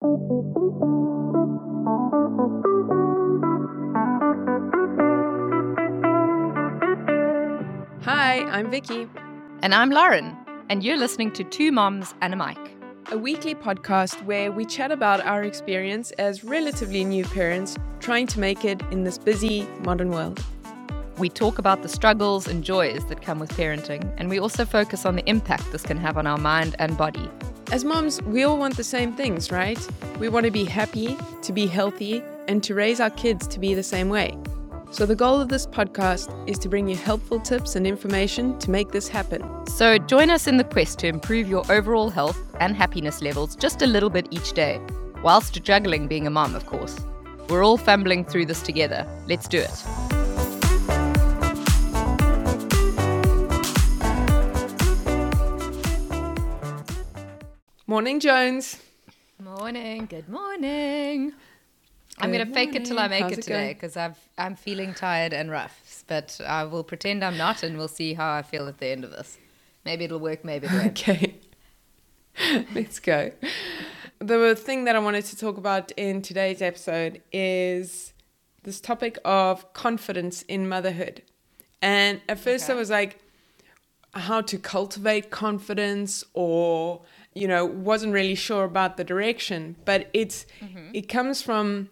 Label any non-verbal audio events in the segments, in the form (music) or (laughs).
Hi, I'm Vicky, And I'm Lauren, and you're listening to Two Moms and a Mic. a weekly podcast where we chat about our experience as relatively new parents trying to make it in this busy modern world. We talk about the struggles and joys that come with parenting, and we also focus on the impact this can have on our mind and body. As moms, we all want the same things, right? We want to be happy, to be healthy, and to raise our kids to be the same way. So, the goal of this podcast is to bring you helpful tips and information to make this happen. So join us in the quest to improve your overall health and happiness levels just a little bit each day, whilst juggling being a mom, of course. We're all fumbling through this together. Let's do it. Morning, Jones. Morning. Good morning. I'm going to fake it till I make How's it today because I've I'm feeling tired and rough. But I will pretend I'm not, and we'll see how I feel at the end of this. Maybe it'll work. Maybe it won't. Okay. (laughs) Let's go. The thing that I wanted to talk about in today's episode is this topic of confidence in motherhood. And at first I was like, how to cultivate confidence or you know wasn't really sure about the direction but it's mm-hmm. it comes from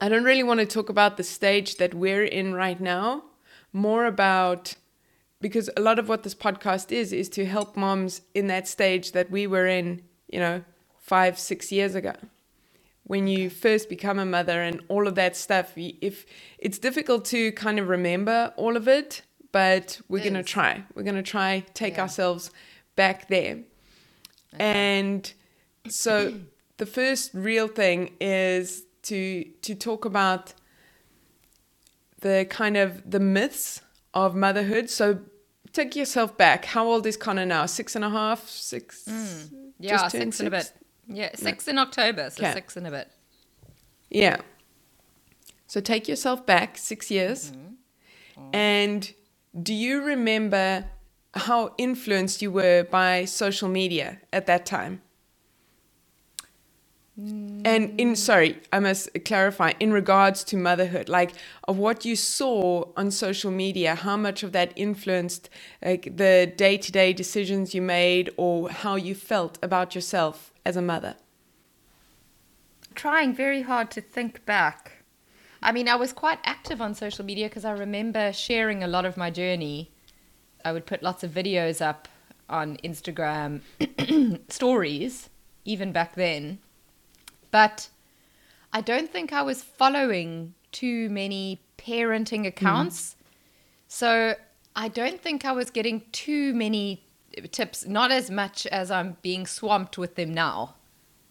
i don't really want to talk about the stage that we're in right now more about because a lot of what this podcast is is to help moms in that stage that we were in you know five six years ago. When you first become a mother and all of that stuff if it's difficult to kind of remember all of it but we're going to try we're going to try take Yeah. ourselves back there and so (clears throat) the first real thing is to to talk about the kind of the myths of motherhood so take yourself back how old is connor now six and a half six mm. Yeah, turned six and a bit. Yeah, six in October, so Okay. six and a bit. Yeah. So take yourself back six years. Mm-hmm. And do you remember how influenced you were by social media at that time? Mm. And in sorry, I must clarify in regards to motherhood, like of what you saw on social media, how much of that influenced like the day-to-day decisions you made or how you felt about yourself as a mother? Trying very hard to think back. I mean, I was quite active on social media because I remember sharing a lot of my journey. I would put lots of videos up on Instagram (clears throat) stories, even back then. But I don't think I was following too many parenting hmm. accounts. So I don't think I was getting too many tips, not as much as I'm being swamped with them now.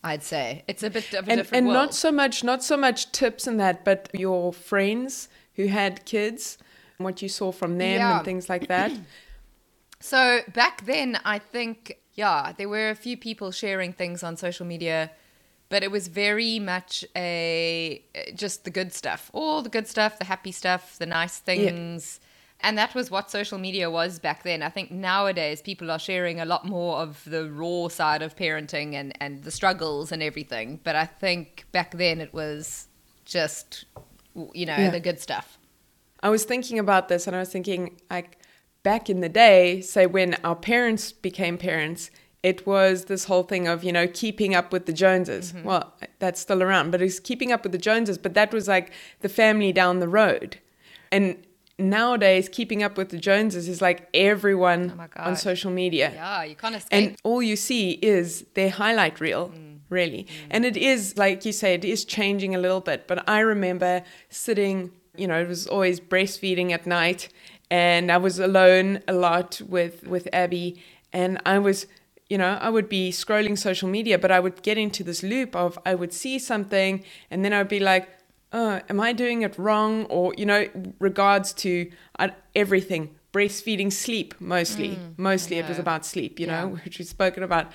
I'd say it's a bit of a and, different and world. not so much not so much tips and that but your friends who had kids what you saw from them Yeah. and things like that (clears throat) So back then, I think, yeah, there were a few people sharing things on social media, but it was very much a just the good stuff, all the good stuff, the happy stuff, the nice things. And that was what social media was back then. I think nowadays people are sharing a lot more of the raw side of parenting and, and the struggles and everything. But I think back then it was just, you know, Yeah. the good stuff. i was thinking about this and i was thinking like back in the day say when our parents became parents it was this whole thing of you know keeping up with the joneses mm-hmm. well that's still around but it's keeping up with the joneses but that was like the family down the road and nowadays keeping up with the joneses is like everyone Oh on social media. Yeah, you can't escape. and all you see is their highlight reel mm. really. Mm. And it is like you say it is changing a little bit but i remember sitting you know it was always breastfeeding at night and i was alone a lot with with abby and i was you know i would be scrolling social media but i would get into this loop of i would see something and then i'd be like oh am i doing it wrong? Or you know regards to uh, everything. Breastfeeding sleep mostly. Mostly it was about sleep you Yeah. know (laughs) which we've spoken about.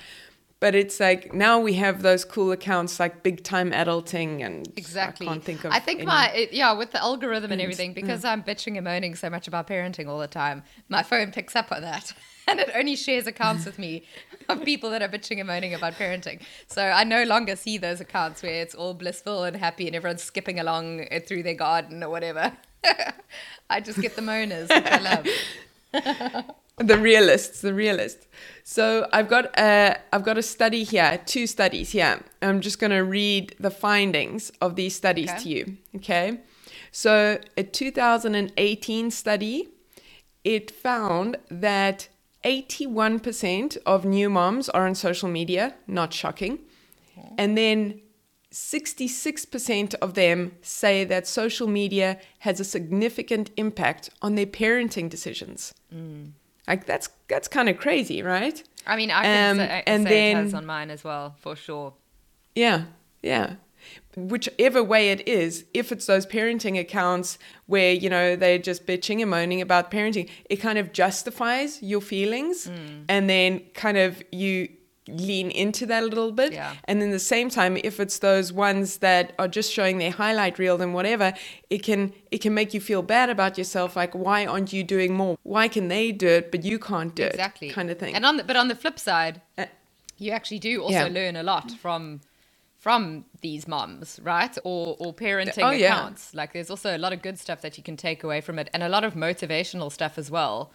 But it's like now we have those cool accounts like big time adulting and Exactly. I can't think of I think any- my it, yeah with the algorithm and everything because I'm bitching and moaning so much about parenting all the time. My phone picks up on that, (laughs) (laughs) and it only shares accounts with me (laughs) of people that are bitching and moaning about parenting. So I no longer see those accounts where it's all blissful and happy and everyone's skipping along through their garden or whatever. (laughs) I just get the moaners, I love. the realists, the realists. So I've got a, I've got a study here, two studies here. I'm just going to read the findings of these studies Okay. to you. Okay. So a 2018 study, it found that 81% of new moms are on social media. Not shocking. And then 66% of them say that social media has a significant impact on their parenting decisions. Like that's that's kind of crazy, right? I mean, I can Um, say, and say then- it has on mine as well, for sure. Yeah, yeah. Whichever way it is, if it's those parenting accounts where, you know, they're just bitching and moaning about parenting, it kind of justifies your feelings Mm. and then kind of you lean into that a little bit. Yeah. And then the same time, if it's those ones that are just showing their highlight reel and whatever, it can it can make you feel bad about yourself. Like, why aren't you doing more? Why can they do it, but you can't do Exactly. it? Kind of thing. And on the, but on the flip side, Uh, you actually do also Yeah. learn a lot from from these moms, right? Or or parenting Oh, yeah. accounts. Like there's also a lot of good stuff that you can take away from it and a lot of motivational stuff as well.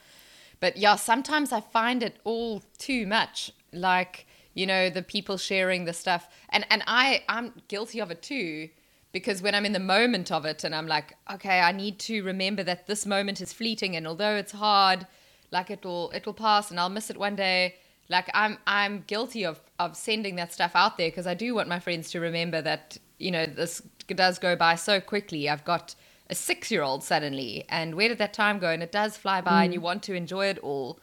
But yeah, sometimes I find it all too much. Like, you know, the people sharing the stuff and and I I'm guilty of it too because when I'm in the moment of it and I'm like, okay, I need to remember that this moment is fleeting and although it's hard, like it'll it'll pass and I'll miss it one day. Like I'm I'm guilty of of sending that stuff out there because I do want my friends to remember that, you know, this does go by so quickly. I've got a 6-year-old suddenly and where did that time go? And it does fly by and you mm. want to enjoy it all.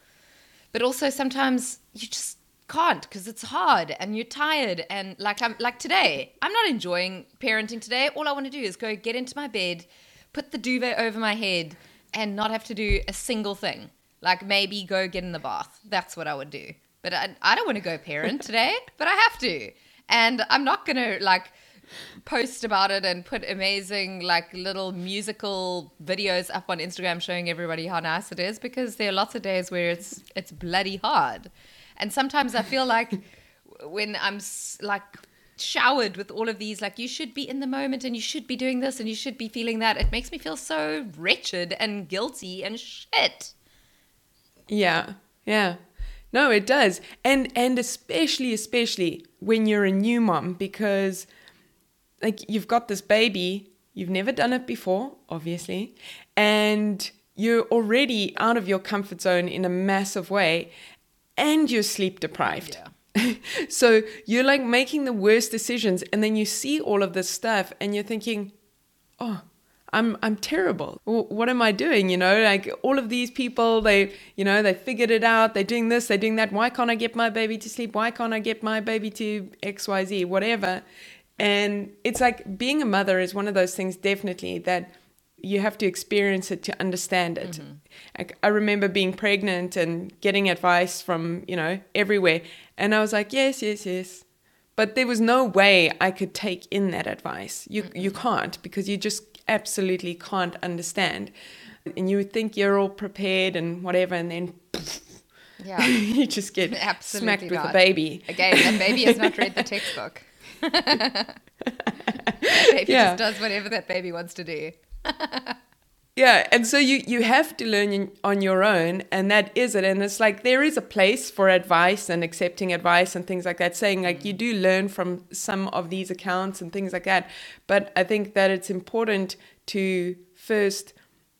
But also sometimes you just can't because it's hard and you're tired and like I'm like today I'm not enjoying parenting today. All I want to do is go get into my bed put the duvet over my head and not have to do a single thing. Like maybe go get in the bath. That's what I would do but I, I don't want to go parent today (laughs) but I have to and I'm not going to like post about it and put amazing like little musical videos up on Instagram showing everybody how nice it is because there are lots of days where it's it's bloody hard. And sometimes I feel like (laughs) when I'm like showered with all of these like you should be in the moment and you should be doing this and you should be feeling that it makes me feel so wretched and guilty and shit. Yeah, yeah. No, it does. And and especially especially when you're a new mom because like you've got this baby, you've never done it before, obviously, and you're already out of your comfort zone in a massive way and you're sleep deprived. Yeah. (laughs) so you're like making the worst decisions and then you see all of this stuff and you're thinking, "Oh, I'm I'm terrible. What am I doing? You know, like all of these people, they you know they figured it out. They're doing this, they're doing that. Why can't I get my baby to sleep? Why can't I get my baby to X Y Z? Whatever. And it's like being a mother is one of those things definitely that you have to experience it to understand it. Mm-hmm. Like I remember being pregnant and getting advice from you know everywhere, and I was like, yes, yes, yes. But there was no way I could take in that advice. You you can't because you just absolutely can't understand. And you think you're all prepared and whatever, and then Yeah. (laughs) you just get Absolutely smacked with a baby. Again, that baby has not read the textbook. (laughs) that baby Yeah. just does whatever that baby wants to do. (laughs) Yeah, and so you you have to learn on your own, and that is it. And it's like there is a place for advice and accepting advice and things like that. Saying like you mm. do learn from some of these accounts and things like that, but I think that it's important to first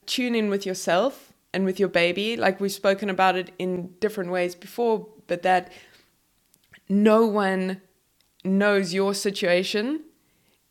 tune in with yourself and with your baby. Like we've spoken about it in different ways before, but that no one knows your situation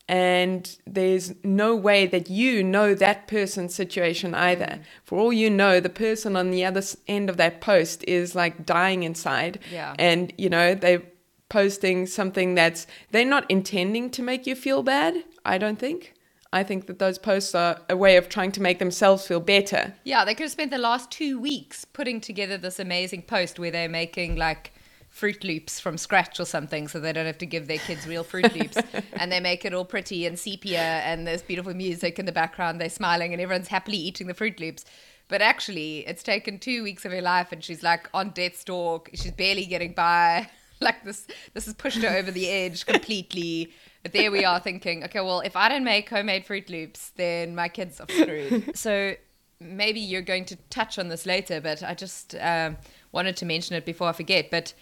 and there's no way that you know that person's situation either. Mm. For all you know, the person on the other end of that post is like dying inside. Yeah. And, you know, they're posting something that's, they're not intending to make you feel bad, I don't think. I think that those posts are a way of trying to make themselves feel better. Yeah, they could have spent the last two weeks putting together this amazing post where they're making like Froot Loops from scratch or something so they don't have to give their kids real Froot Loops. (laughs) and they make it all pretty and sepia and there's beautiful music in the background. They're smiling and everyone's happily eating the Froot Loops. But actually, it's taken two weeks of her life, and she's like on death's door. She's barely getting by. (laughs) Like this, this has pushed her over the edge completely. But there we are thinking, okay, well, if I don't make homemade Froot Loops, then my kids are screwed. (laughs) so maybe you're going to touch on this later, but I just um, wanted to mention it before I forget. But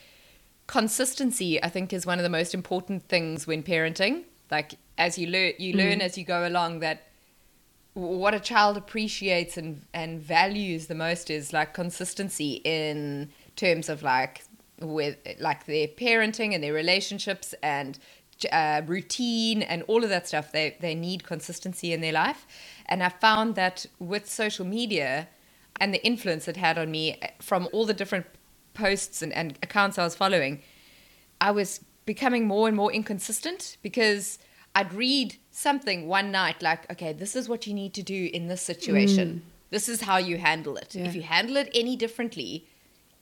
consistency, I think, is one of the most important things when parenting. Like as you learn, you learn mm. as you go along that what a child appreciates and and values the most is like consistency in terms of like with like their parenting and their relationships and uh, routine and all of that stuff. They they need consistency in their life, and I found that with social media and the influence it had on me from all the different posts and, and accounts I was following, I was becoming more and more inconsistent because I'd read something one night like, okay, this is what you need to do in this situation. Mm. This is how you handle it. Yeah. If you handle it any differently,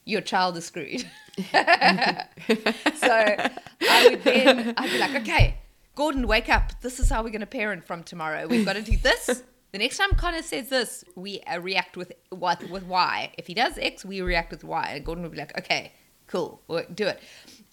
your child is screwed. (laughs) so I would then I'd be like, okay, Gordon, wake up. This is how we're going to parent from tomorrow. We've got to do this. The next time Connor says this, we uh, react with what with Y. If he does X, we react with Y. And Gordon would be like, okay, cool, we'll do it.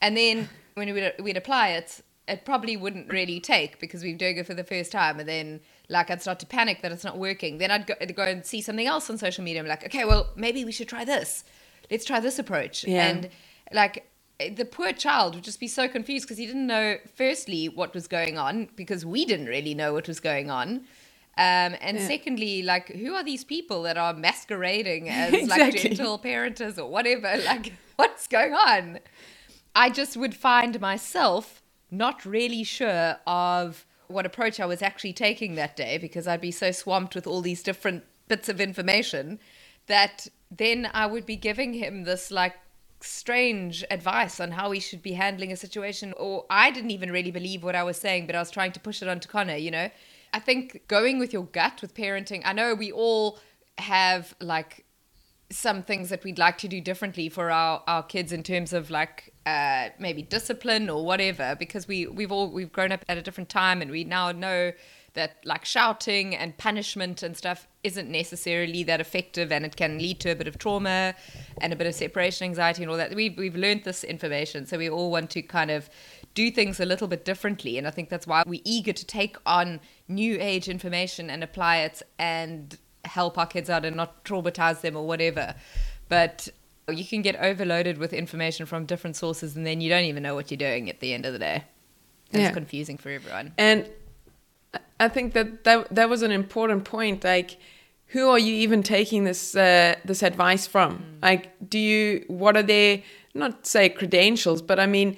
And then when we'd, we'd apply it, it probably wouldn't really take because we are doing it for the first time. And then like I'd start to panic that it's not working. Then I'd go, I'd go and see something else on social media. I'm like, okay, well, maybe we should try this. Let's try this approach. Yeah. And like the poor child would just be so confused because he didn't know, firstly, what was going on because we didn't really know what was going on. Um, and yeah. secondly, like, who are these people that are masquerading (laughs) as exactly. like gentle parenters or whatever? (laughs) Like, what's going on? I just would find myself not really sure of what approach I was actually taking that day because I'd be so swamped with all these different bits of information that then I would be giving him this like strange advice on how he should be handling a situation. Or I didn't even really believe what I was saying, but I was trying to push it onto Connor, you know? I think going with your gut with parenting, I know we all have like some things that we'd like to do differently for our, our kids in terms of like uh, maybe discipline or whatever because we we've all we've grown up at a different time and we now know that like shouting and punishment and stuff isn't necessarily that effective and it can lead to a bit of trauma and a bit of separation anxiety and all that. We've, we've learned this information. So we all want to kind of do things a little bit differently. And I think that's why we're eager to take on new age information and apply it and help our kids out and not traumatize them or whatever. But you can get overloaded with information from different sources and then you don't even know what you're doing at the end of the day. It's yeah. confusing for everyone. And I think that, that that was an important point. Like, who are you even taking this uh, this advice from? Mm. Like, do you what are their not say credentials, but I mean,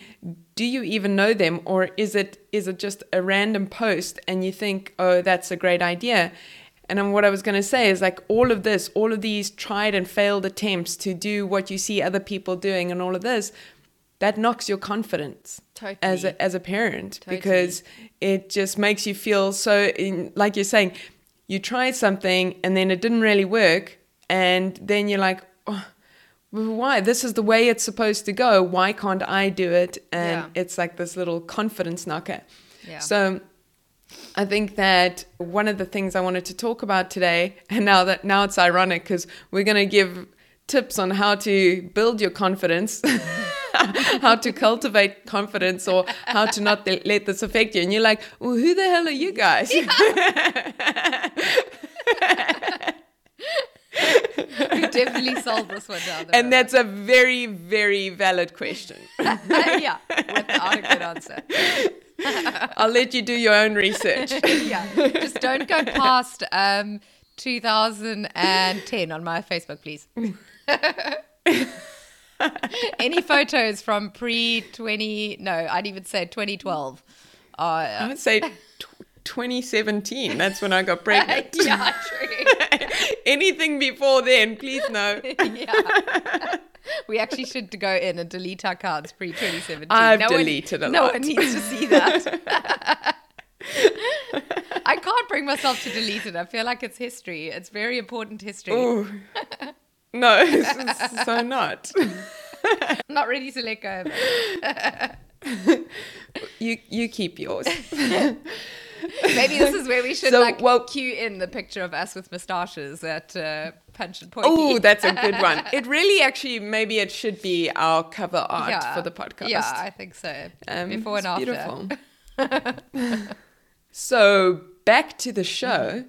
do you even know them, or is it is it just a random post and you think, oh, that's a great idea? And then what I was going to say is like all of this, all of these tried and failed attempts to do what you see other people doing, and all of this, that knocks your confidence totally. as a as a parent totally. because it just makes you feel so in, like you're saying you tried something and then it didn't really work and then you're like oh, why this is the way it's supposed to go why can't i do it and yeah. it's like this little confidence knocker yeah. so I think that one of the things I wanted to talk about today, (laughs) and now that now it's ironic because we're going to give tips on how to build your confidence. (laughs) (laughs) how to cultivate confidence or how to not let this affect you. And you're like, well, who the hell are you guys? Yeah. (laughs) we definitely solved this one down And that's a very, very valid question. (laughs) yeah, without a good answer. I'll let you do your own research. yeah, just don't go past um, 2010 on my Facebook, please. (laughs) Any photos from pre 20, no, I'd even say 2012. Uh, I would say t- 2017. That's when I got (laughs) pregnant. yeah, true. (laughs) Anything before then, please no. yeah. We actually should go in and delete our cards pre 2017. I've no deleted one, a lot. No one needs to see that. I can't bring myself to delete it. I feel like it's history. It's very important history. No, so not. (laughs) not ready to let go of it. you you keep yours. (laughs) Maybe this is where we should so, like well, cue in the picture of us with moustaches at uh, punch and pointy. Oh, that's a good one. (laughs) It really actually maybe it should be our cover art for the podcast. Yeah, I think so. Um, Before and after. Beautiful. so back to the show.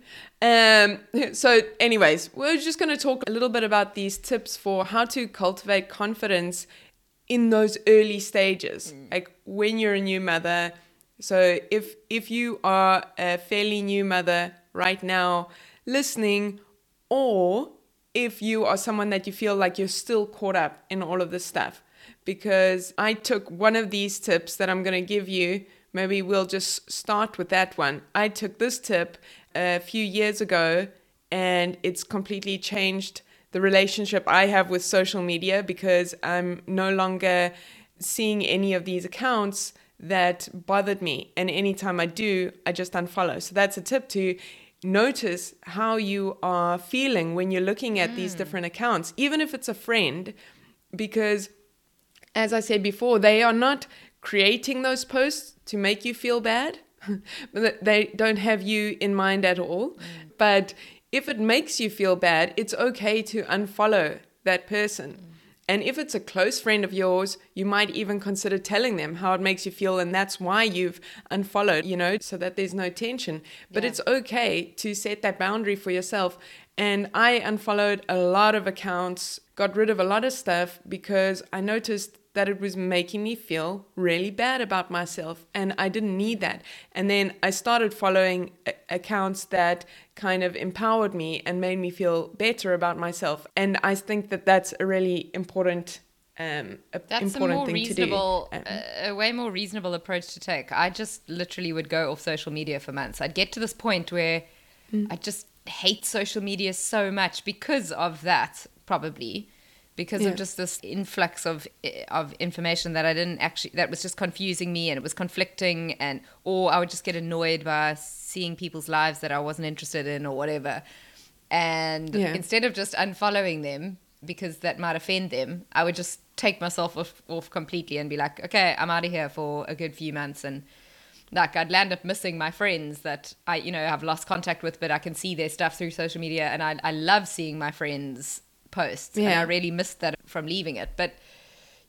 Um, (laughs) so, anyways, we're just going to talk a little bit about these tips for how to cultivate confidence in those early stages, like when you're a new mother. So, if if you are a fairly new mother right now, listening, or if you are someone that you feel like you're still caught up in all of this stuff, because I took one of these tips that I'm going to give you. Maybe we'll just start with that one. I took this tip a few years ago and it's completely changed the relationship I have with social media because I'm no longer seeing any of these accounts that bothered me. And anytime I do, I just unfollow. So that's a tip to notice how you are feeling when you're looking at these mm. different accounts, even if it's a friend, because as I said before, they are not creating those posts to make you feel bad. (laughs) but they don't have you in mind at all. Mm. But if it makes you feel bad, it's okay to unfollow that person. Mm. And if it's a close friend of yours, you might even consider telling them how it makes you feel, and that's why you've unfollowed, you know, so that there's no tension. But Yeah. it's okay to set that boundary for yourself. And I unfollowed a lot of accounts, got rid of a lot of stuff because I noticed that it was making me feel really bad about myself and I didn't need that. And then I started following a- accounts that kind of empowered me and made me feel better about myself. And I think that that's a really important um a That's important a more thing reasonable, to do. Um, a, a way more reasonable approach to take. I just literally would go off social media for months. I'd get to this point where Mm. I just hate social media so much because of that, probably because Yeah. of just this influx of eh, of information that I didn't actually that was just confusing me and it was conflicting and or I would just get annoyed by seeing people's lives that I wasn't interested in or whatever. And Yeah. instead of just unfollowing them because that might offend them, I would just take myself off, off completely and be like, okay, I'm out of here for a good few months. And like, I'd land up missing my friends that I, you know, have lost contact with, but I can see their stuff through social media. And I, I love seeing my friends' posts. And Yeah. I really missed that from leaving it. But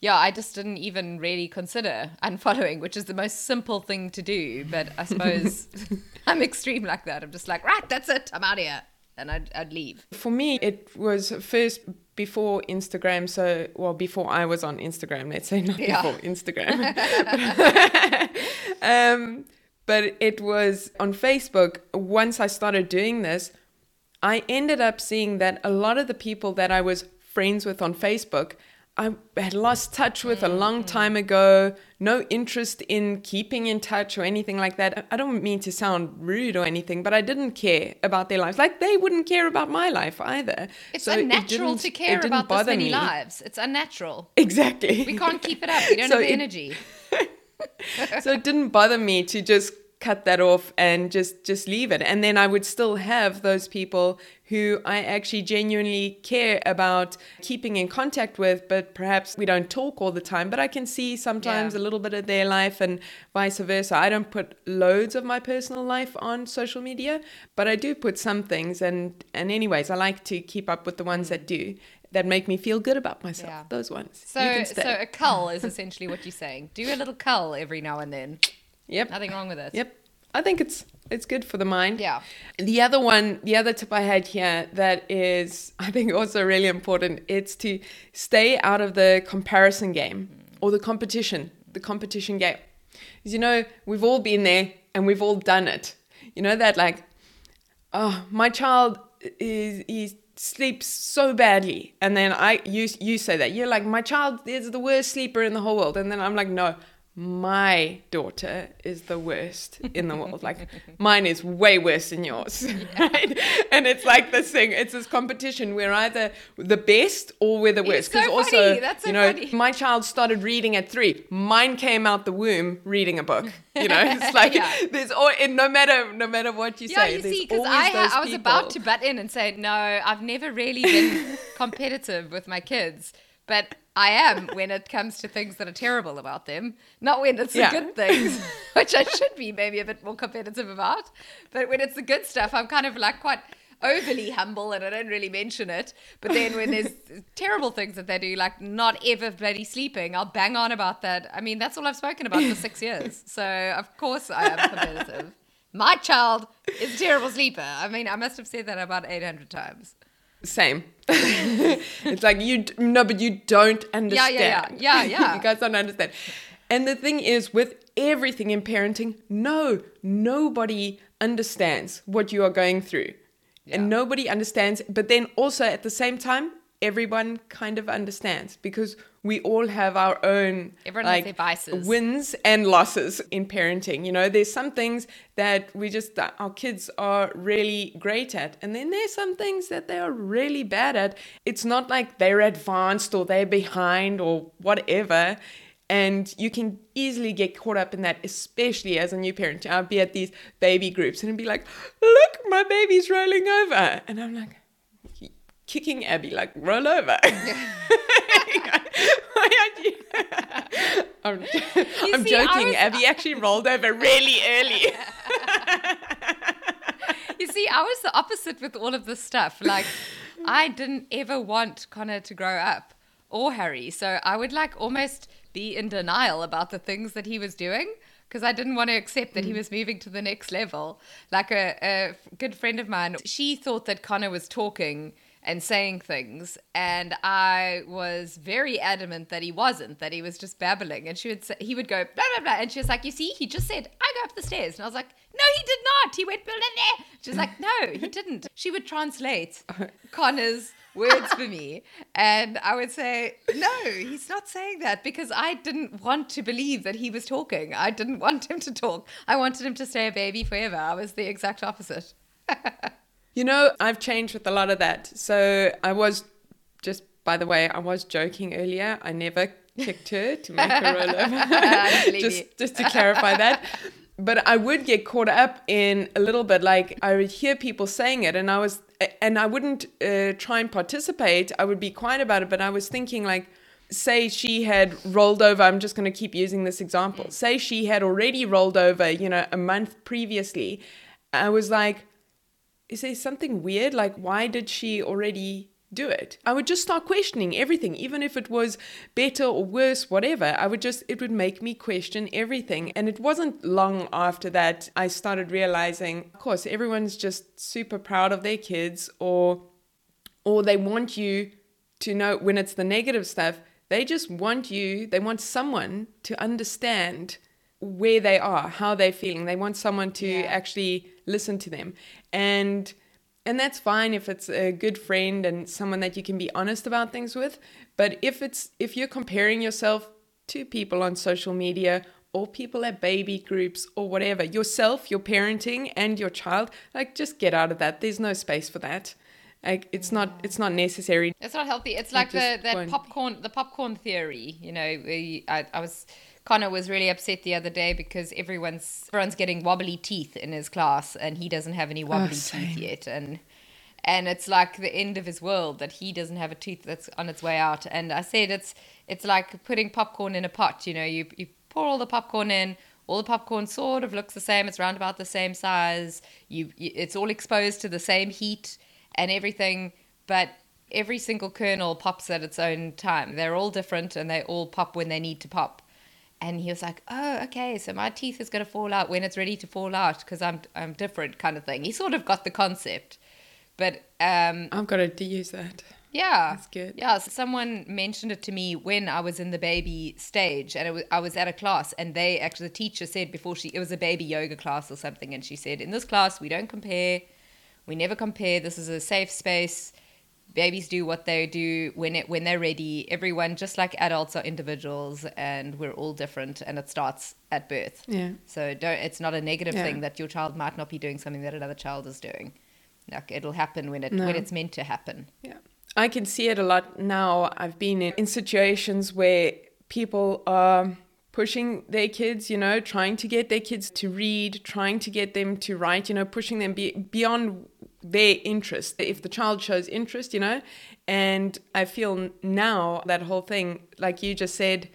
yeah, I just didn't even really consider (laughs) unfollowing, which is the most simple thing to do. But I suppose (laughs) (laughs) I'm extreme like that. I'm just like, right, that's it. I'm out of here. And I'd, I'd leave. For me, it was first before Instagram. So, well, before I was on Instagram, let's say, not Yeah. before Instagram. um, but it was on Facebook. Once I started doing this, I ended up seeing that a lot of the people that I was friends with on Facebook, I had lost touch with a long mm-hmm. time ago, no interest in keeping in touch or anything like that. I don't mean to sound rude or anything, but I didn't care about their lives. Like they wouldn't care about my life either. It's So unnatural didn't- to care about this many me. lives. It's unnatural. Exactly. We can't keep it up. We don't (laughs) So have the it- energy. (laughs) so it didn't bother me to just cut that off and just just leave it and then i would still have those people who i actually genuinely care about keeping in contact with but perhaps we don't talk all the time but i can see sometimes Yeah. a little bit of their life and vice versa i don't put loads of my personal life on social media but i do put some things and and anyways i like to keep up with the ones that do that make me feel good about myself Yeah. those ones So, so a cull is essentially what you're saying. Do a little cull every now and then. Yep Nothing wrong with it. Yep. I think it's it's good for the mind. Yeah. The other one, the other tip I had here that is (laughs) I think also really important, it's to stay out of the comparison game mm. or the competition, the competition game. Because you know, we've all been there and we've all done it. You know that like oh, my child is he sleeps so badly and then I you you say that. You're like my child is the worst sleeper in the whole world and then I'm like no, my daughter is the worst in the world. Like (laughs) mine is way worse than yours. (laughs) Right? And it's like this thing, it's this competition. We're either the best or we're the worst. so also, so you know, funny. my child started reading at three. Mine came out the womb reading a book. You know, it's (laughs) like Yeah. there's all no matter no matter what you Yeah, say. you see, because I, ha- I was people. about to butt in and say, no, I've never really been competitive with my kids, but I am when it comes to things that are terrible about them, not when it's Yeah. the good things, (laughs) which I should be maybe a bit more competitive about. But when it's the good stuff, I'm kind of like quite. overly humble and I don't really mention it. But then when there's (laughs) terrible things that they do, like not ever bloody sleeping, I'll bang on about that. I mean, that's all I've spoken about for six years. (laughs) So of course I am competitive. My child is a terrible sleeper. I mean, I must have said that about 800 times. Same. (laughs) it's like you no, but you don't understand. Yeah, yeah, yeah, yeah. (laughs) yeah. you guys don't understand. And the thing is, with everything in parenting, no, nobody understands what you are going through. Yeah. And nobody understands. But then also at the same time, everyone kind of understands because we all have our own Everyone like wins and losses in parenting. You know, there's some things that we just our kids are really great at, and then there's some things that they are really bad at. It's not like they're advanced or they're behind or whatever. And you can easily get caught up in that, especially as a new parent. I'll be at these baby groups and be like, look, my baby's rolling over. And I'm like, kicking Abby, like, roll over. (laughs) (laughs) I'm, I'm see, joking. Was, Abby actually rolled over really early. (laughs) you see, I was the opposite with all of this stuff. Like, I didn't ever want Connor to grow up or Harry. So I would like almost be in denial about the things that he was doing because I didn't want to accept that mm. he was moving to the next level. Like a, a good friend of mine, she thought that Connor was talking and saying things and i was very adamant that he wasn't that he was just babbling and she would say he would go blah blah blah and she was like you see he just said i go up the stairs and i was like no he did not he went blah blah blah she's like no he didn't she would translate (laughs) connor's words for me. And I would say, no, he's not saying that because I didn't want to believe that he was talking. I didn't want him to talk. I wanted him to stay a baby forever. I was the exact opposite. (laughs) you know, I've changed with a lot of that. So I was just, by the way, I was joking earlier. I never kicked her to make her roll over. (laughs) just, just to clarify that but I would get caught up in a little bit like I would hear people saying it and I was and I wouldn't uh, try and participate I would be quiet about it but I was thinking like say she had rolled over I'm just going to keep using this example say she had already rolled over you know a month previously I was like is there something weird like why did she already do it. I would just start questioning everything, even if it was better or worse, whatever. I would just, it would make me question everything. And it wasn't long after that I started realizing, of course, everyone's just super proud of their kids or or they want you to know when it's the negative stuff, they just want you, they want someone to understand where they are, how they're feeling. They want someone to yeah. actually listen to them. And and that's fine if it's a good friend and someone that you can be honest about things with. But if it's if you're comparing yourself to people on social media or people at baby groups or whatever yourself your parenting and your child like just get out of that. There's no space for that. Like it's not it's not necessary. It's not healthy. It's like the that popcorn the popcorn theory you know I, I was Connor was really upset the other day because everyone's everyone's getting wobbly teeth in his class and he doesn't have any wobbly oh, teeth yet. And and it's like the end of his world that he doesn't have a tooth that's on its way out. And I said it's it's like putting popcorn in a pot you know you you pour all the popcorn in all the popcorn sort of looks the same it's round about the same size you, you it's all exposed to the same heat and everything but every single kernel pops at its own time. They're all different and they all pop when they need to pop and he was like, "Oh, okay, so my teeth is going to fall out when it's ready to fall out because I'm I'm different, kind of thing." He sort of got the concept, but um, I've got to use that. Yeah, that's good. Yeah, so someone mentioned it to me when I was in the baby stage, and was, I was at a class, and they actually the teacher said before she it was a baby yoga class or something, and she said, "In this class, we don't compare, we never compare. This is a safe space." Babies do what they do when it when they're ready. Everyone, just like adults, are individuals, and we're all different. And it starts at birth. Yeah. So don't. It's not a negative yeah. thing that your child might not be doing something that another child is doing. Like it'll happen when it no. when it's meant to happen. Yeah. I can see it a lot now. I've been in, in situations where people are pushing their kids, you know, trying to get their kids to read, trying to get them to write, you know, pushing them be, beyond their interest. If the child shows interest, you know, and I feel now that whole thing, like you just said,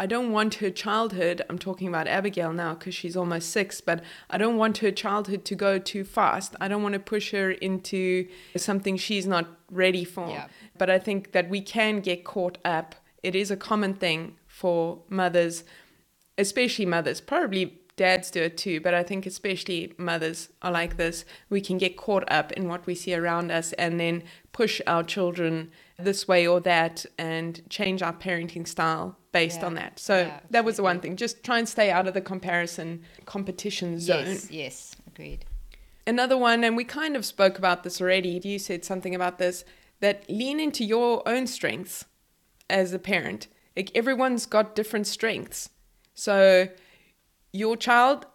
I don't want her childhood, I'm talking about Abigail now because she's almost six, but I don't want her childhood to go too fast. I don't want to push her into something she's not ready for. Yeah. But I think that we can get caught up. It is a common thing for mothers, especially mothers, probably dads do it too, but I think especially mothers are like this. We can get caught up in what we see around us and then push our children this way or that and change our parenting style based Yeah. on that. So Yeah, that was the one thing. Just try and stay out of the comparison competition zone. Yes, yes, agreed. Another one, and we kind of spoke about this already. You said something about this that lean into your own strengths as a parent. Like everyone's got different strengths. So your child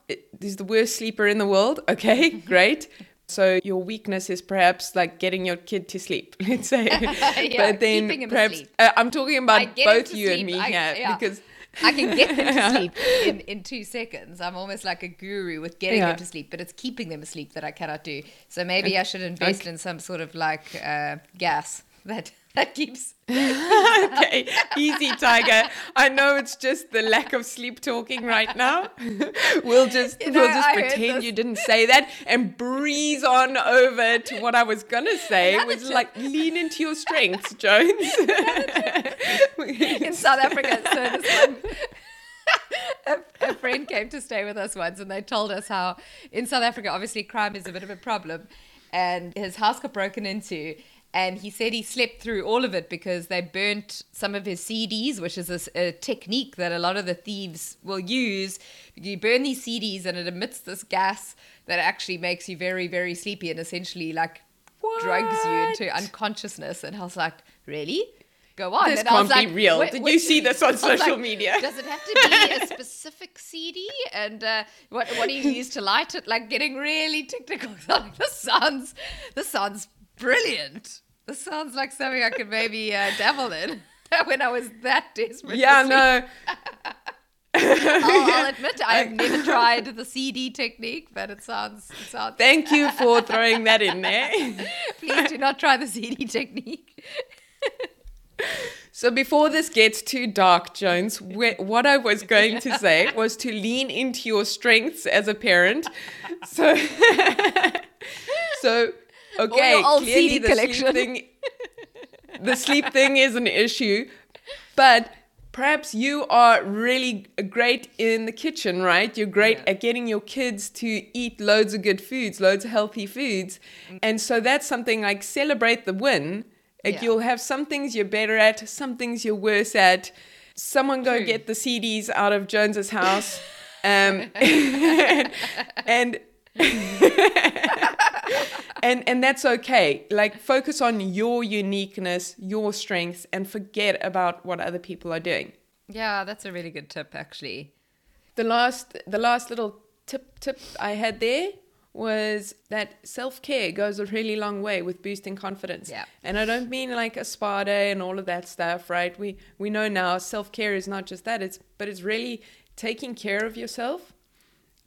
is the worst sleeper in the world. Okay, (laughs) great. So your weakness is perhaps like getting your kid to sleep, (laughs) let's say. (laughs) Yeah, but then keeping him perhaps uh, I'm talking about both you and me I- here yeah. because I can get them to sleep in, in two seconds. I'm almost like a guru with getting Yeah. them to sleep, but it's keeping them asleep that I cannot do. So maybe I should invest in some sort of like uh, gas that (laughs) that keeps. (laughs) (laughs) okay, easy, Tiger. I know it's just the lack of sleep talking right now. we'll just You know, we'll just I pretend you didn't say that and breeze on over to what I was gonna say. Another was like lean into your strengths, Jones. in South Africa. So this one, a, a friend came to stay with us once, and they told us how in South Africa, obviously, crime is a bit of a problem, and his house got broken into. And he said he slept through all of it because they burnt some of his CDs, which is a technique that a lot of the thieves will use. You burn these CDs and it emits this gas that actually makes you very, very sleepy and essentially like drugs you into unconsciousness. And I was like, really? Go on. This and can't be real. Did you see this on (laughs) social like, media? Does it have to be a specific CD? And uh, what what do you (laughs) use to light it? Like getting really technical. Like, (laughs) this sounds this sounds brilliant. This sounds like something I could maybe uh, dabble in (laughs) when I was that desperate. yeah, no. I'll, (laughs) (laughs) I'll admit I've never tried the CD technique, but it sounds it sounds. Thank you for throwing that in there. Please do not try the CD technique. So before this gets too dark, Jones, what I was going to say was to lean into your strengths as a parent. So, so okay, clearly the collection. sleep thing, the sleep thing is an issue, but perhaps you are really great in the kitchen, right? You're great Yeah. at getting your kids to eat loads of good foods, loads of healthy foods, and so that's something like celebrate the win. Like Yeah. you'll have some things you're better at, some things you're worse at. Someone go True. get the CDs out of Jones's house, (laughs) um, (laughs) and and (laughs) and and that's okay. Like focus on your uniqueness, your strengths, and forget about what other people are doing. Yeah, that's a really good tip, actually. The last the last little tip tip I had there was that self care goes a really long way with boosting confidence. Yeah. And I don't mean like a spa day and all of that stuff, right? We we know now self care is not just that, it's but it's really taking care of yourself,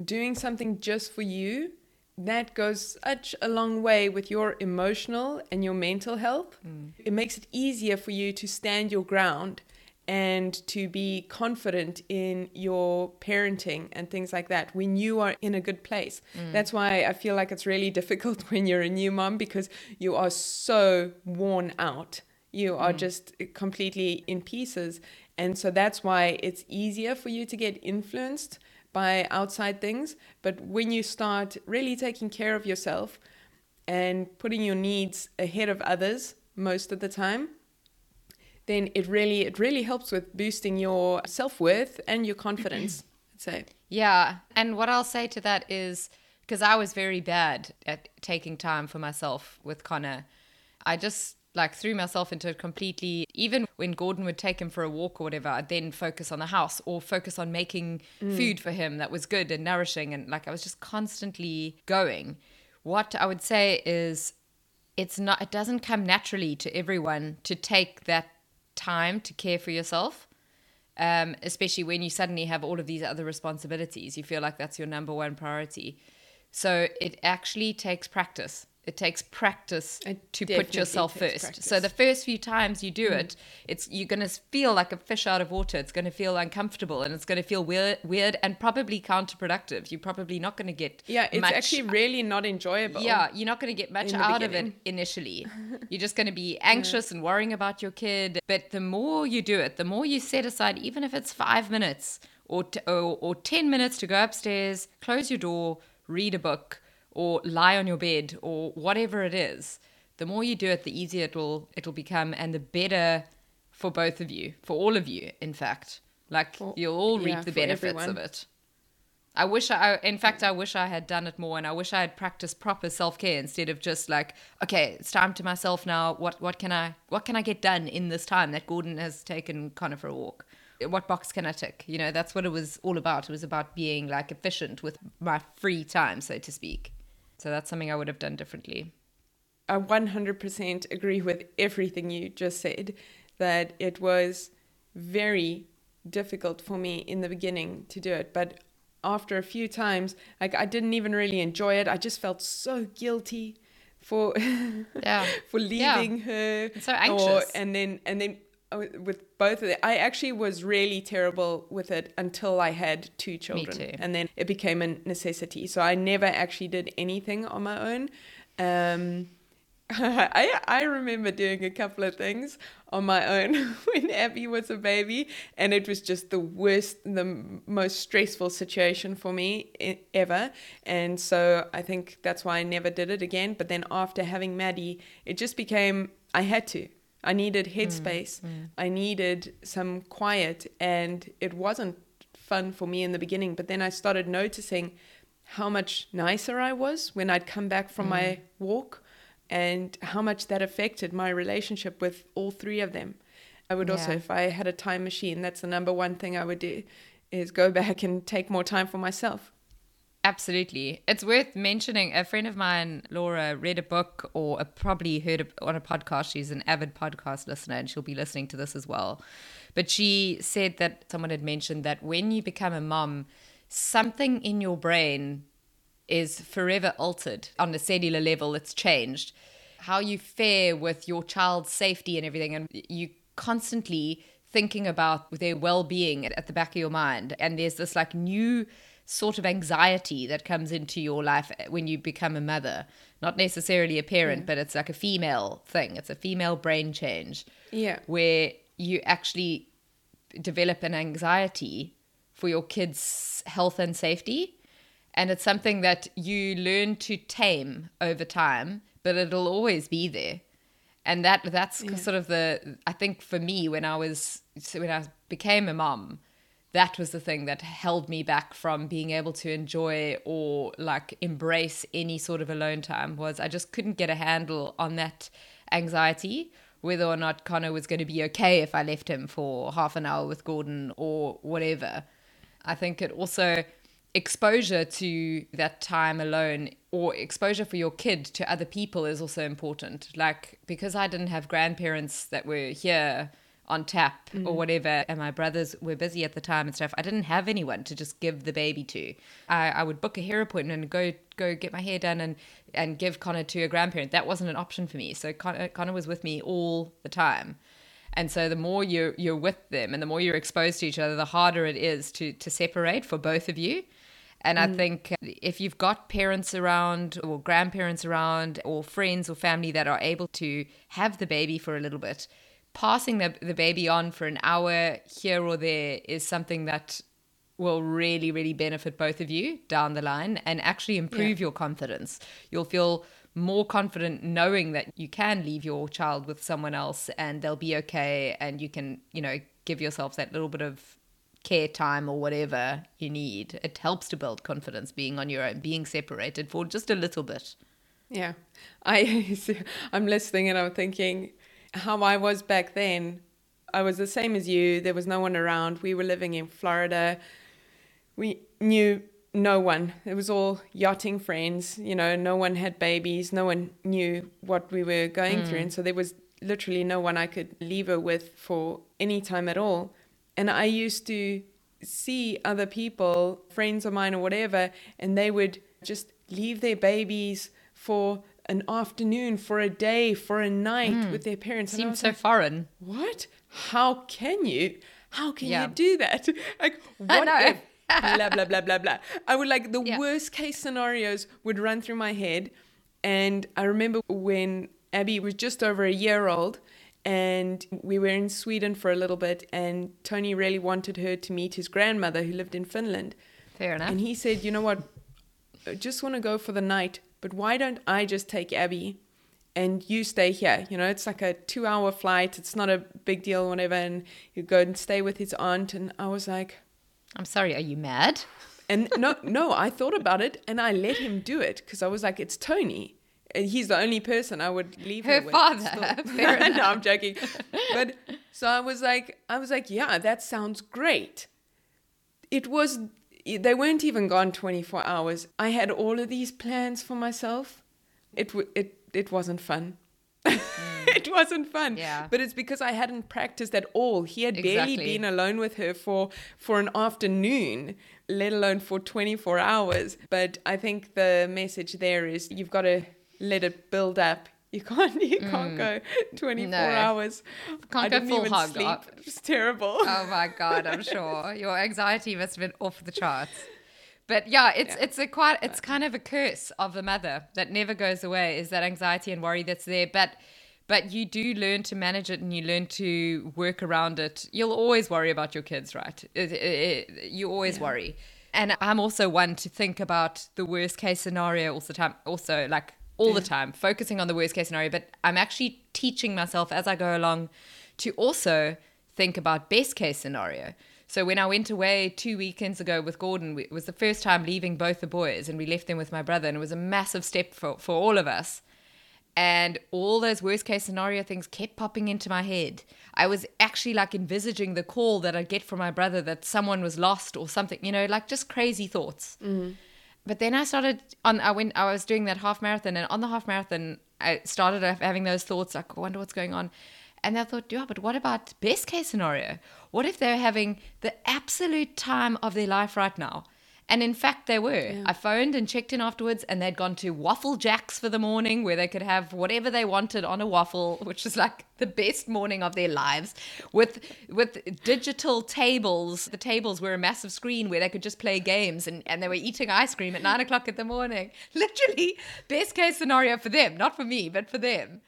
doing something just for you. That goes such a long way with your emotional and your mental health. Mm. It makes it easier for you to stand your ground and to be confident in your parenting and things like that when you are in a good place. Mm. That's why I feel like it's really (laughs) difficult when you're a new mom because you are so worn out. You are mm. just completely in pieces. And so that's why it's easier for you to get influenced by outside things. But when you start really taking care of yourself and putting your needs ahead of others most of the time, then it really it really helps with boosting your self-worth and your confidence (clears throat) i'd say Yeah. And what I'll say to that is because I was very bad at taking time for myself with Connor, I just like threw myself into it completely. Even when Gordon would take him for a walk or whatever, I'd then focus on the house or focus on making food for him that was good and nourishing. And like I was just constantly going. What I would say is it's not, it doesn't come naturally to everyone to take that time to care for yourself um, especially when you suddenly have all of these other responsibilities. You feel like that's your number one priority. So it actually takes practice. It takes practice It to put yourself first. practice. So the first few times you do mm. it, it's you're going to feel like a fish out of water. It's going to feel uncomfortable and it's going to feel weird, weird and probably counterproductive. You're probably not going to get Yeah, it's much actually really not enjoyable. yeah, you're not going to get much out of it initially. (laughs) You're just going to be anxious and worrying about your kid. But the more you do it, the more you set aside, even if it's five minutes or, t- or, or 10 minutes to go upstairs, close your door, read a book, or lie on your bed, or whatever it is. The more you do it, the easier it will it'll become, and the better for both of you, for all of you, in fact. Like For- you'll all reap yeah, the benefits of it. I wish I, in fact, I wish I had done it more, and I wish I had practiced proper self care instead of just like, okay, it's time to myself now. What what can I what can I get done in this time that Gordon has taken Connor for a walk? What box can I tick? You know, that's what it was all about. It was about being like efficient with my free time, so to speak. So that's something I would have done differently. I 100% agree with everything you just said. That it was very difficult for me in the beginning to do it, but after a few times, like I didn't even really enjoy it. I just felt so guilty for Yeah. (laughs) for Yeah. leaving her. And so Or, anxious. and then and then with both of them, I actually was really terrible with it until I had two children, too. and then it became a necessity. So I never actually did anything on my own. Um, (laughs) I I remember doing a couple of things on my own (laughs) when Abby was a baby, and it was just the worst, the most stressful situation for me ever. And so I think that's why I never did it again. But then after having Maddie, it just became I had to. I needed headspace. Mm, mm. I needed some quiet, and it wasn't fun for me in the beginning. But then I started noticing how much nicer I was when I'd come back from my mm. walk and how much that affected my relationship with all three of them. I would also, if I had a time machine, that's the number one thing I would do is go (laughs) back and take more time for myself. Absolutely. It's worth mentioning. A friend of mine, Laura, read a book or uh, probably heard it on a podcast. She's an avid podcast listener and she'll be listening to this as well. But she said that someone had mentioned that when you become a mom, something in your brain is forever altered on a cellular level. It's changed. How you fare with your child's safety and everything. And you constantly thinking about their well being at the back of your mind. And there's this like new sort of anxiety that comes into your life when you become a mother. Not necessarily a parent, but it's like a female thing. It's a female brain change Yeah. where you actually develop an anxiety for your kids' health and safety. And it's something that you learn to tame over time, but it'll always be there. And that that's sort of the I think for me when I was when I became a mom, that was the thing that held me back from being able to enjoy or like embrace any sort of alone time was I just couldn't get a handle on that anxiety whether or not Connor was going to be okay if I left him for half an hour with Gordon or whatever. I think it also exposure to that time alone or exposure for your kid to other people is also important. Like because I didn't have grandparents that were here on tap or mm. whatever, and my brothers were busy at the time and stuff. I didn't have anyone to just give the baby to. I, I would book a hair appointment and go go get my hair done and and give Connor to a grandparent. That wasn't an option for me. So Connor, Connor was with me all the time. And so the more you're you're with them and the more you're exposed to each other, the harder it is to to separate for both of you. And I mm. think if you've got parents around or grandparents around or friends or family that are able to have the baby for a little bit, passing the, the baby on for an hour here or there is something that will really, really benefit both of you down the line and actually improve your confidence. You'll feel more confident knowing that you can leave your child with someone else and they'll be okay and you can, you know, give yourself that little bit of care time or whatever you need. It helps to build confidence being on your own, being separated for just a little bit. Yeah. I (laughs) I'm listening and I'm thinking how I was back then. I was the same as you. There was no one around. We were living in Florida. We knew no one. It was all yachting friends. You know, no one had babies. No one knew what we were going through. And mm. so there was literally no one I could leave her with for any time at all. And I used to see other people, friends of mine or whatever, and they would just leave their babies for an afternoon, for a day, for a night hmm. with their parents. Seems was so like, foreign. what? How can you? How can Yeah. you do that? (laughs) Like, (laughs) what if? blah blah blah blah blah. I would like the Yeah. worst case scenarios would run through my head, and I remember when Abby was just over a year old, and we were in Sweden for a little bit, and Tony really wanted her to meet his grandmother who lived in Finland. Fair enough. And he said, you know what, I just want to go for the night, but why don't I just take Abby and you stay here? You know, it's like a two hour flight. It's not a big deal, whatever. And you go and stay with his aunt. And I was like, I'm sorry, are you mad? and no, no, I thought about it and I let him do it because I was like, it's Tony. And He's the only person I would leave Her her with. father. (laughs) (laughs) no, I'm joking. But so I was like, I was like, yeah, that sounds great. It was, they weren't even gone 24 hours. I had all of these plans for myself. It w- it it wasn't fun. (laughs) it wasn't fun. Mm. Yeah. But it's because I hadn't practiced at all. He had barely been alone with her for for an afternoon, let alone for 24 hours. But I think the message there is you've got to let it build up. You can't you can't go 24 Mm. No. hours. Can't I go full even hog sleep. up. (laughs) It was terrible. oh my god, I'm (laughs) sure your anxiety must have been off the charts. But yeah, it's Yeah. it's a quite it's kind of a curse of the mother that never goes away. Is that anxiety and worry that's there, but but you do learn to manage it and you learn to work around it. You'll always worry about your kids, right? It- it- it- you always worry. And I'm also one to think about the worst case scenario all the time. Also, like all the time, focusing on the worst case scenario. But I'm actually teaching myself as I go along to also think about best case scenario. So when I went away two weekends ago with Gordon, it was the first time leaving both the boys, and we left them with my brother, and it was a massive step for, for all of us. And all those worst case scenario things kept popping into my head. I was actually like envisaging the call that I'd get from my brother that someone was lost or something, you know, like just crazy thoughts. Mm-hmm. But then I started on. I went. I was doing that half marathon, and on the half marathon, I started having those thoughts like, I wonder what's going on. And I thought, yeah, but what about best case scenario? What if they're having the absolute time of their life right now? And in fact, they were. I phoned and checked in afterwards, and they'd gone to Waffle Jacks for the morning where they could have whatever they wanted on a waffle, which is like (laughs) the best morning of their lives, with with digital tables. The tables were a massive screen where they could just play games, and, and they were eating ice cream at nine o'clock in the morning. (laughs) Literally, best case scenario for them, not for me, but for them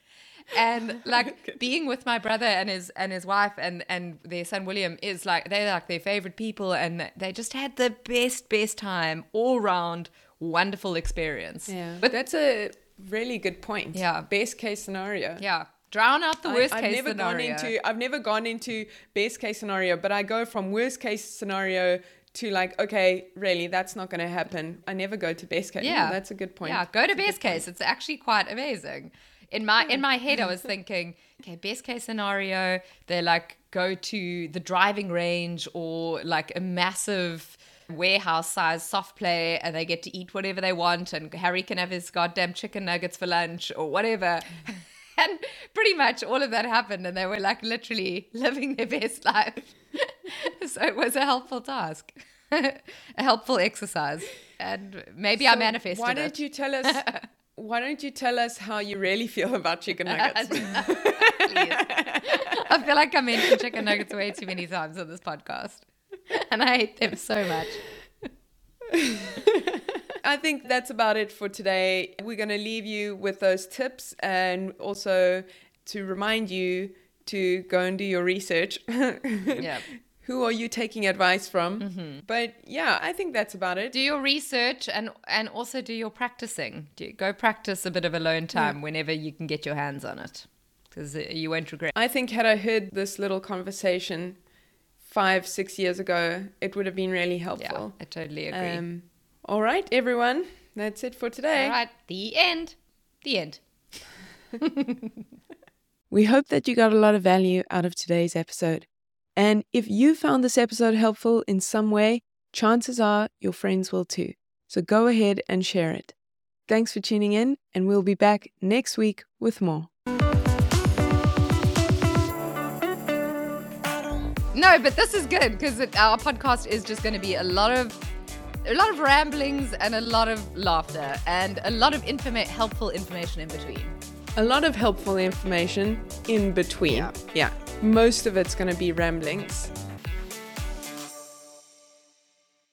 and like (laughs) being with my brother and his and his wife and and their son William is like they're like their favorite people and they just had the best best time all round wonderful experience Yeah, but that's a really good point. Yeah. best case scenario. yeah drown out the I- worst I've case never scenario gone into I've never gone into best case scenario, but I go from worst case scenario to like, okay, really, that's not going to happen. I never go to best case. yeah Yeah, that's a good point. yeah go to best case it's actually quite amazing in my in my head i (laughs) was thinking okay best case scenario they like go to the driving range or like a massive warehouse size soft play and they get to eat whatever they want and harry can have his goddamn chicken nuggets for lunch or whatever. (laughs) And pretty much all of that happened and they were like literally living their best life. (laughs) So it was a helpful task a helpful exercise. And maybe i So manifested Why don't you tell us? Why don't you tell us how you really feel about chicken (laughs) nuggets? (laughs) I feel like I mentioned chicken nuggets way too many times on this podcast. And I hate them so much. I think that's about it for today. We're going to leave you with those tips and also to remind you to go and do your research. (laughs) Yeah. Who are you taking advice from? But yeah, I think that's about it. Do your research and and also do your practicing. Do go practice a bit of alone time whenever you can get your hands on it. Because you won't regret. I think had I heard this little conversation five, six years ago, it would have been really helpful. Yeah. I totally agree. Um, all right, everyone. That's it for today. All right, the end. The end. (laughs) We hope that you got a lot of value out of today's episode. And if you found this episode helpful in some way, chances are your friends will too. So go ahead and share it. Thanks for tuning in, and we'll be back next week with more. No, but this is good because our podcast is just going to be a lot of a lot of ramblings and a lot of laughter and a lot of informa- helpful information in between. A lot of helpful information in between. Yeah. yeah. Most of it's going to be ramblings.